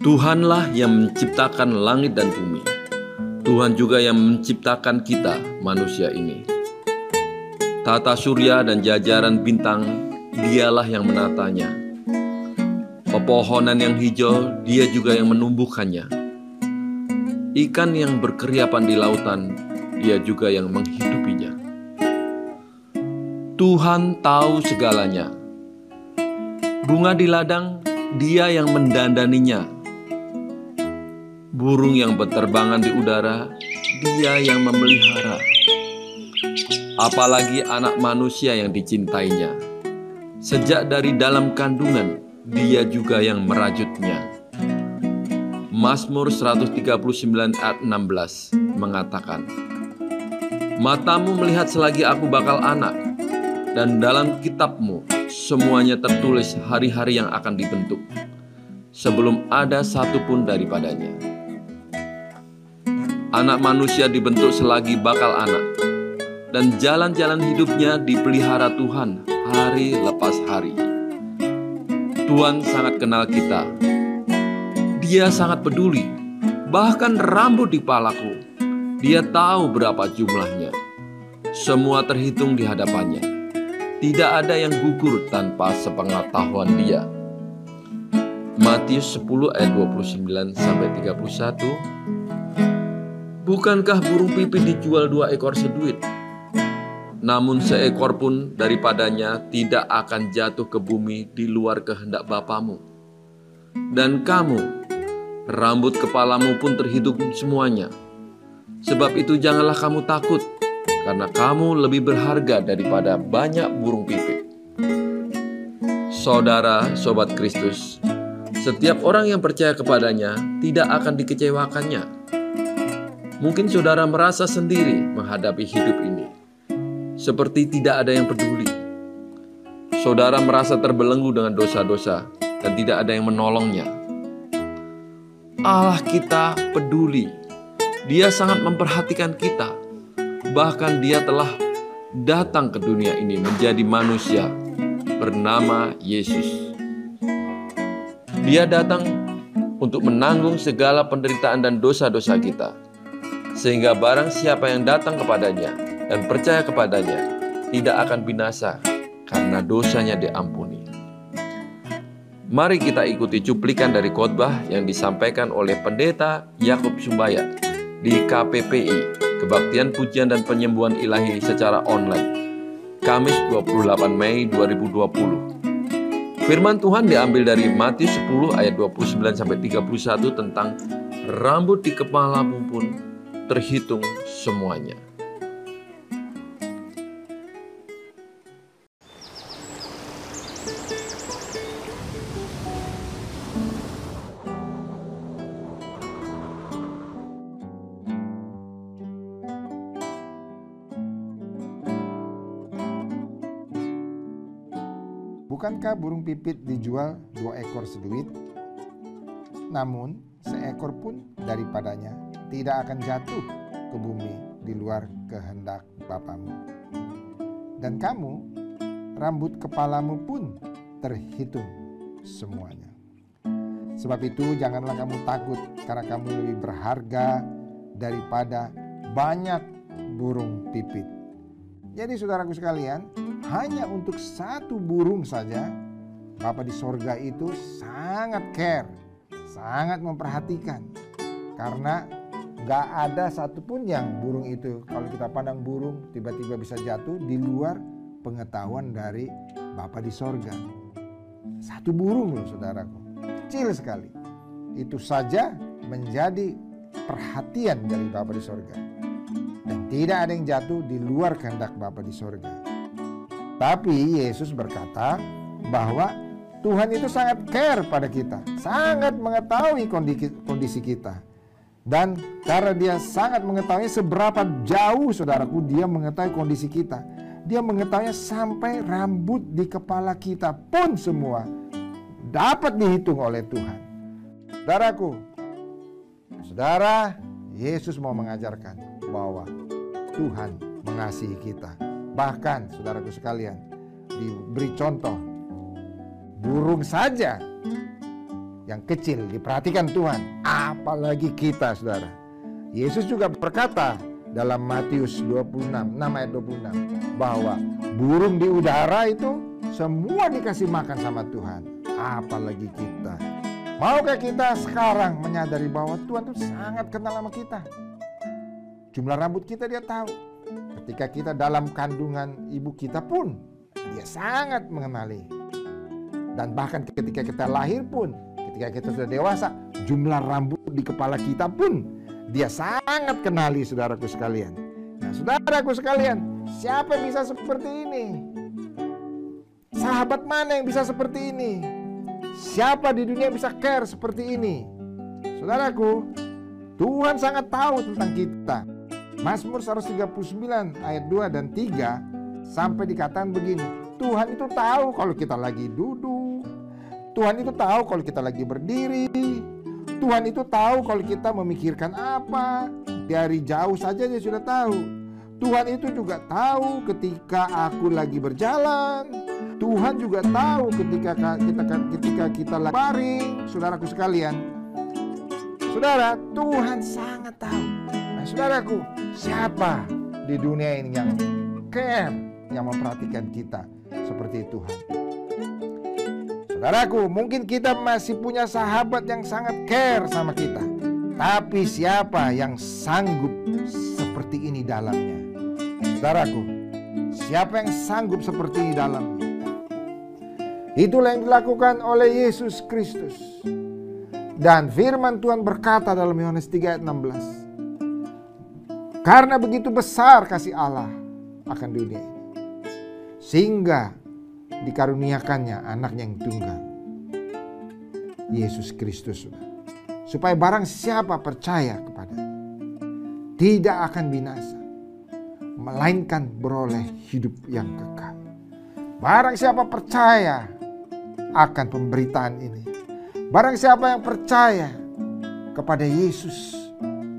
Tuhanlah yang menciptakan langit dan bumi. Tuhan juga yang menciptakan kita, manusia ini. Tata surya dan jajaran bintang, dialah yang menatanya. Pepohonan yang hijau, dia juga yang menumbuhkannya. Ikan yang berkeriapan di lautan, dia juga yang menghidupinya. Tuhan tahu segalanya. Bunga di ladang, dia yang mendandaninya burung yang berterbangan di udara, dia yang memelihara. Apalagi anak manusia yang dicintainya. Sejak dari dalam kandungan, dia juga yang merajutnya. Mazmur 139 ayat 16 mengatakan, Matamu melihat selagi aku bakal anak, dan dalam kitabmu semuanya tertulis hari-hari yang akan dibentuk, sebelum ada satupun daripadanya. Anak manusia dibentuk selagi bakal anak, dan jalan-jalan hidupnya dipelihara Tuhan hari lepas hari. Tuhan sangat kenal kita. Dia sangat peduli, bahkan rambut di palaku. Dia tahu berapa jumlahnya. Semua terhitung di hadapannya. Tidak ada yang gugur tanpa sepengetahuan dia. Matius 10 ayat 29 sampai 31 Bukankah burung pipit dijual dua ekor seduit? Namun seekor pun daripadanya tidak akan jatuh ke bumi di luar kehendak Bapamu. Dan kamu, rambut kepalamu pun terhitung semuanya. Sebab itu janganlah kamu takut, karena kamu lebih berharga daripada banyak burung pipit. Saudara, sobat Kristus, setiap orang yang percaya kepadanya tidak akan dikecewakannya Mungkin saudara merasa sendiri menghadapi hidup ini, seperti tidak ada yang peduli. Saudara merasa terbelenggu dengan dosa-dosa dan tidak ada yang menolongnya. Allah kita peduli, Dia sangat memperhatikan kita, bahkan Dia telah datang ke dunia ini menjadi manusia bernama Yesus. Dia datang untuk menanggung segala penderitaan dan dosa-dosa kita sehingga barang siapa yang datang kepadanya dan percaya kepadanya tidak akan binasa karena dosanya diampuni. Mari kita ikuti cuplikan dari khotbah yang disampaikan oleh Pendeta Yakub Sumbaya di KPPI, Kebaktian Pujian dan Penyembuhan Ilahi secara online, Kamis 28 Mei 2020. Firman Tuhan diambil dari Matius 10 ayat 29 sampai 31 tentang rambut di kepalamu pun terhitung semuanya. Bukankah burung pipit dijual dua ekor seduit? Namun seekor pun daripadanya tidak akan jatuh ke bumi di luar kehendak Bapamu. Dan kamu, rambut kepalamu pun terhitung semuanya. Sebab itu janganlah kamu takut karena kamu lebih berharga daripada banyak burung pipit. Jadi saudaraku sekalian, hanya untuk satu burung saja Bapak di sorga itu sangat care, sangat memperhatikan. Karena Gak ada satupun yang burung itu kalau kita pandang burung tiba-tiba bisa jatuh di luar pengetahuan dari Bapa di sorga. Satu burung loh saudaraku, kecil sekali. Itu saja menjadi perhatian dari Bapa di sorga. Dan tidak ada yang jatuh di luar kehendak Bapa di sorga. Tapi Yesus berkata bahwa Tuhan itu sangat care pada kita, sangat mengetahui kondisi, kondisi kita. Dan karena dia sangat mengetahui seberapa jauh saudaraku dia mengetahui kondisi kita. Dia mengetahui sampai rambut di kepala kita pun semua dapat dihitung oleh Tuhan. Saudaraku, saudara, Yesus mau mengajarkan bahwa Tuhan mengasihi kita. Bahkan saudaraku sekalian, diberi contoh burung saja yang kecil diperhatikan Tuhan, apalagi kita saudara. Yesus juga berkata dalam Matius 26, 6 ayat 26 bahwa burung di udara itu semua dikasih makan sama Tuhan, apalagi kita. Maukah kita sekarang menyadari bahwa Tuhan itu sangat kenal sama kita? Jumlah rambut kita dia tahu. Ketika kita dalam kandungan ibu kita pun dia sangat mengenali. Dan bahkan ketika kita lahir pun, ketika kita sudah dewasa, jumlah rambut di kepala kita pun dia sangat kenali saudaraku sekalian. Nah saudaraku sekalian, siapa yang bisa seperti ini? Sahabat mana yang bisa seperti ini? Siapa di dunia yang bisa care seperti ini? Saudaraku, Tuhan sangat tahu tentang kita. Mazmur 139 ayat 2 dan 3 sampai dikatakan begini. Tuhan itu tahu kalau kita lagi duduk. Tuhan itu tahu kalau kita lagi berdiri. Tuhan itu tahu kalau kita memikirkan apa. Dari jauh saja dia sudah tahu. Tuhan itu juga tahu ketika aku lagi berjalan. Tuhan juga tahu ketika kita ketika kita lagi baring, saudaraku sekalian. Saudara, Tuhan sangat tahu. Nah, saudaraku, siapa di dunia ini yang care, yang memperhatikan kita seperti Tuhan? Saudaraku, mungkin kita masih punya sahabat yang sangat care sama kita. Tapi siapa yang sanggup seperti ini dalamnya? Saudaraku, siapa yang sanggup seperti ini dalamnya? Itulah yang dilakukan oleh Yesus Kristus. Dan firman Tuhan berkata dalam Yohanes 3 ayat 16. Karena begitu besar kasih Allah akan dunia ini. Sehingga dikaruniakannya anaknya yang tunggal. Yesus Kristus. Supaya barang siapa percaya kepada tidak akan binasa. Melainkan beroleh hidup yang kekal. Barang siapa percaya akan pemberitaan ini. Barang siapa yang percaya kepada Yesus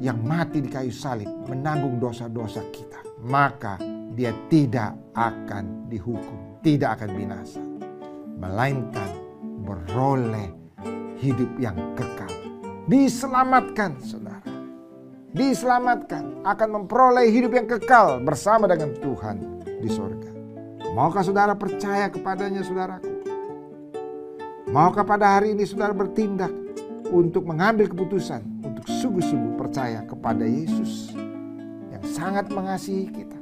yang mati di kayu salib menanggung dosa-dosa kita, maka dia tidak akan dihukum, tidak akan binasa, melainkan beroleh hidup yang kekal. Diselamatkan, saudara. Diselamatkan akan memperoleh hidup yang kekal bersama dengan Tuhan di sorga. Maukah saudara percaya kepadanya, saudaraku? Maukah pada hari ini saudara bertindak untuk mengambil keputusan untuk sungguh-sungguh percaya kepada Yesus yang sangat mengasihi kita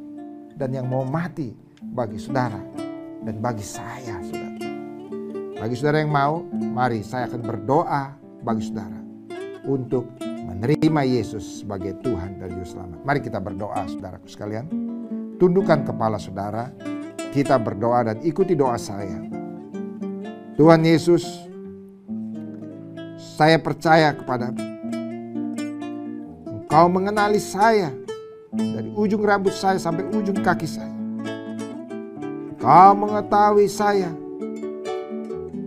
dan yang mau mati bagi saudara dan bagi saya, saudara. Bagi saudara yang mau, mari saya akan berdoa bagi saudara untuk menerima Yesus sebagai Tuhan dan Juru Selamat. Mari kita berdoa, saudaraku sekalian. Tundukkan kepala saudara, kita berdoa dan ikuti doa saya. Tuhan Yesus, saya percaya kepada Engkau mengenali saya dari ujung rambut saya sampai ujung kaki saya. Engkau mengetahui saya.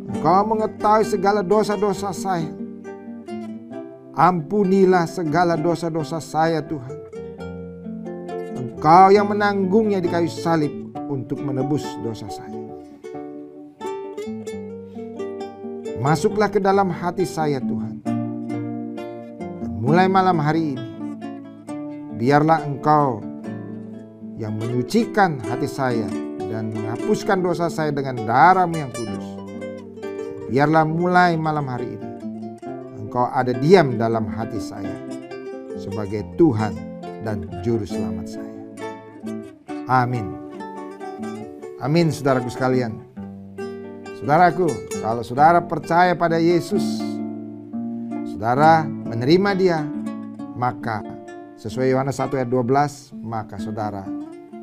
Engkau mengetahui segala dosa-dosa saya. Ampunilah segala dosa-dosa saya Tuhan. Engkau yang menanggungnya di kayu salib untuk menebus dosa saya. Masuklah ke dalam hati saya Tuhan. Dan mulai malam hari ini, biarlah Engkau yang menyucikan hati saya dan menghapuskan dosa saya dengan darahmu yang kudus. Biarlah mulai malam hari ini, Engkau ada diam dalam hati saya sebagai Tuhan dan Juru Selamat saya. Amin. Amin saudaraku sekalian. Saudaraku, kalau saudara percaya pada Yesus, saudara menerima dia, maka sesuai Yohanes 1 ayat 12, maka saudara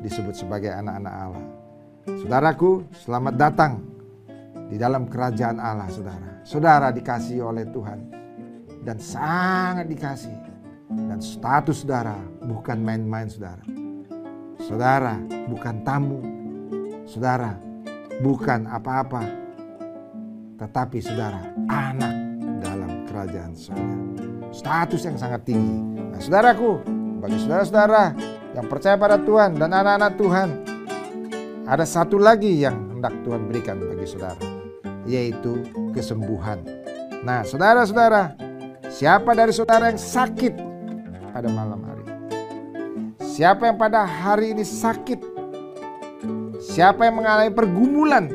disebut sebagai anak-anak Allah. Saudaraku, selamat datang di dalam kerajaan Allah, saudara. Saudara dikasih oleh Tuhan dan sangat dikasih. Dan status saudara bukan main-main saudara. Saudara bukan tamu. Saudara bukan apa-apa tetapi saudara anak dalam kerajaan surga. Status yang sangat tinggi. Nah saudaraku, bagi saudara-saudara yang percaya pada Tuhan dan anak-anak Tuhan, ada satu lagi yang hendak Tuhan berikan bagi saudara, yaitu kesembuhan Nah, saudara-saudara, siapa dari saudara yang sakit pada malam hari? Siapa yang pada hari ini sakit? Siapa yang mengalami pergumulan?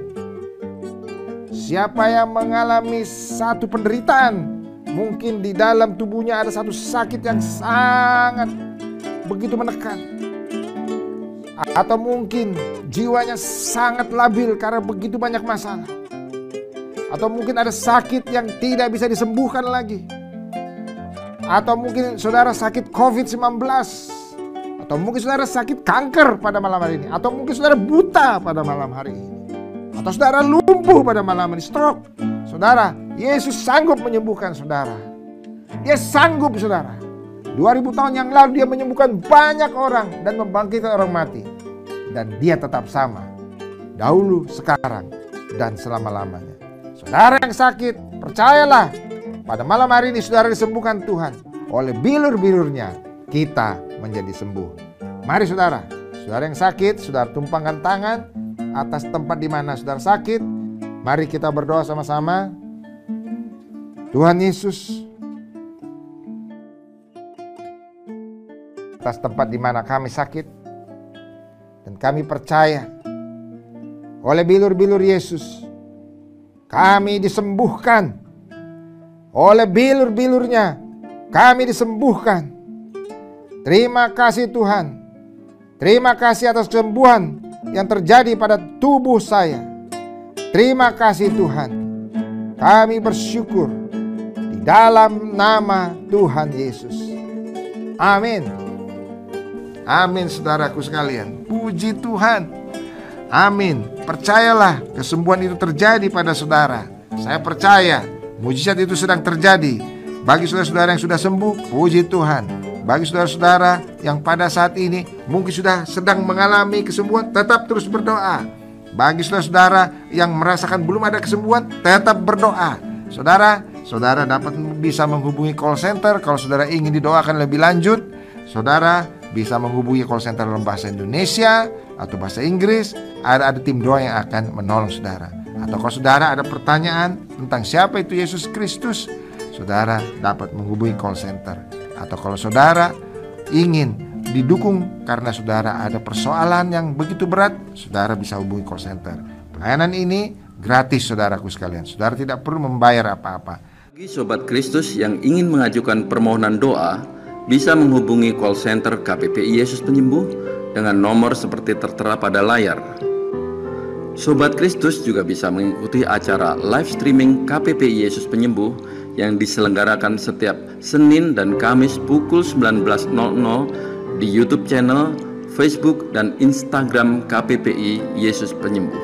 Siapa yang mengalami satu penderitaan? Mungkin di dalam tubuhnya ada satu sakit yang sangat begitu menekan. Atau mungkin jiwanya sangat labil karena begitu banyak masalah. Atau mungkin ada sakit yang tidak bisa disembuhkan lagi. Atau mungkin saudara sakit COVID-19. Atau mungkin saudara sakit kanker pada malam hari ini. Atau mungkin saudara buta pada malam hari ini. Atau saudara lumpuh pada malam ini, stroke. Saudara, Yesus sanggup menyembuhkan saudara. Dia sanggup saudara. 2000 tahun yang lalu dia menyembuhkan banyak orang dan membangkitkan orang mati. Dan dia tetap sama. Dahulu, sekarang, dan selama-lamanya. Saudara yang sakit, percayalah. Pada malam hari ini saudara disembuhkan Tuhan. Oleh bilur-bilurnya kita menjadi sembuh. Mari saudara, saudara yang sakit, saudara tumpangkan tangan atas tempat di mana saudara sakit. Mari kita berdoa sama-sama. Tuhan Yesus, atas tempat di mana kami sakit, dan kami percaya oleh bilur-bilur Yesus, kami disembuhkan. Oleh bilur-bilurnya, kami disembuhkan. Terima kasih Tuhan. Terima kasih atas kesembuhan yang terjadi pada tubuh saya. Terima kasih Tuhan. Kami bersyukur di dalam nama Tuhan Yesus. Amin. Amin saudaraku sekalian. Puji Tuhan. Amin. Percayalah kesembuhan itu terjadi pada saudara. Saya percaya mujizat itu sedang terjadi. Bagi saudara-saudara yang sudah sembuh, puji Tuhan. Bagi saudara-saudara yang pada saat ini mungkin sudah sedang mengalami kesembuhan, tetap terus berdoa. Bagi saudara-saudara yang merasakan belum ada kesembuhan, tetap berdoa. Saudara, saudara dapat bisa menghubungi call center kalau saudara ingin didoakan lebih lanjut. Saudara bisa menghubungi call center dalam bahasa Indonesia atau bahasa Inggris. Ada ada tim doa yang akan menolong saudara. Atau kalau saudara ada pertanyaan tentang siapa itu Yesus Kristus, saudara dapat menghubungi call center. Atau kalau saudara ingin didukung karena saudara ada persoalan yang begitu berat, saudara bisa hubungi call center. Pelayanan ini gratis saudaraku sekalian. Saudara tidak perlu membayar apa-apa. Bagi Sobat Kristus yang ingin mengajukan permohonan doa, bisa menghubungi call center KPPI Yesus Penyembuh dengan nomor seperti tertera pada layar. Sobat Kristus juga bisa mengikuti acara live streaming KPPI Yesus Penyembuh yang diselenggarakan setiap Senin dan Kamis pukul 19.00 di YouTube channel, Facebook, dan Instagram KPPI Yesus Penyembuh.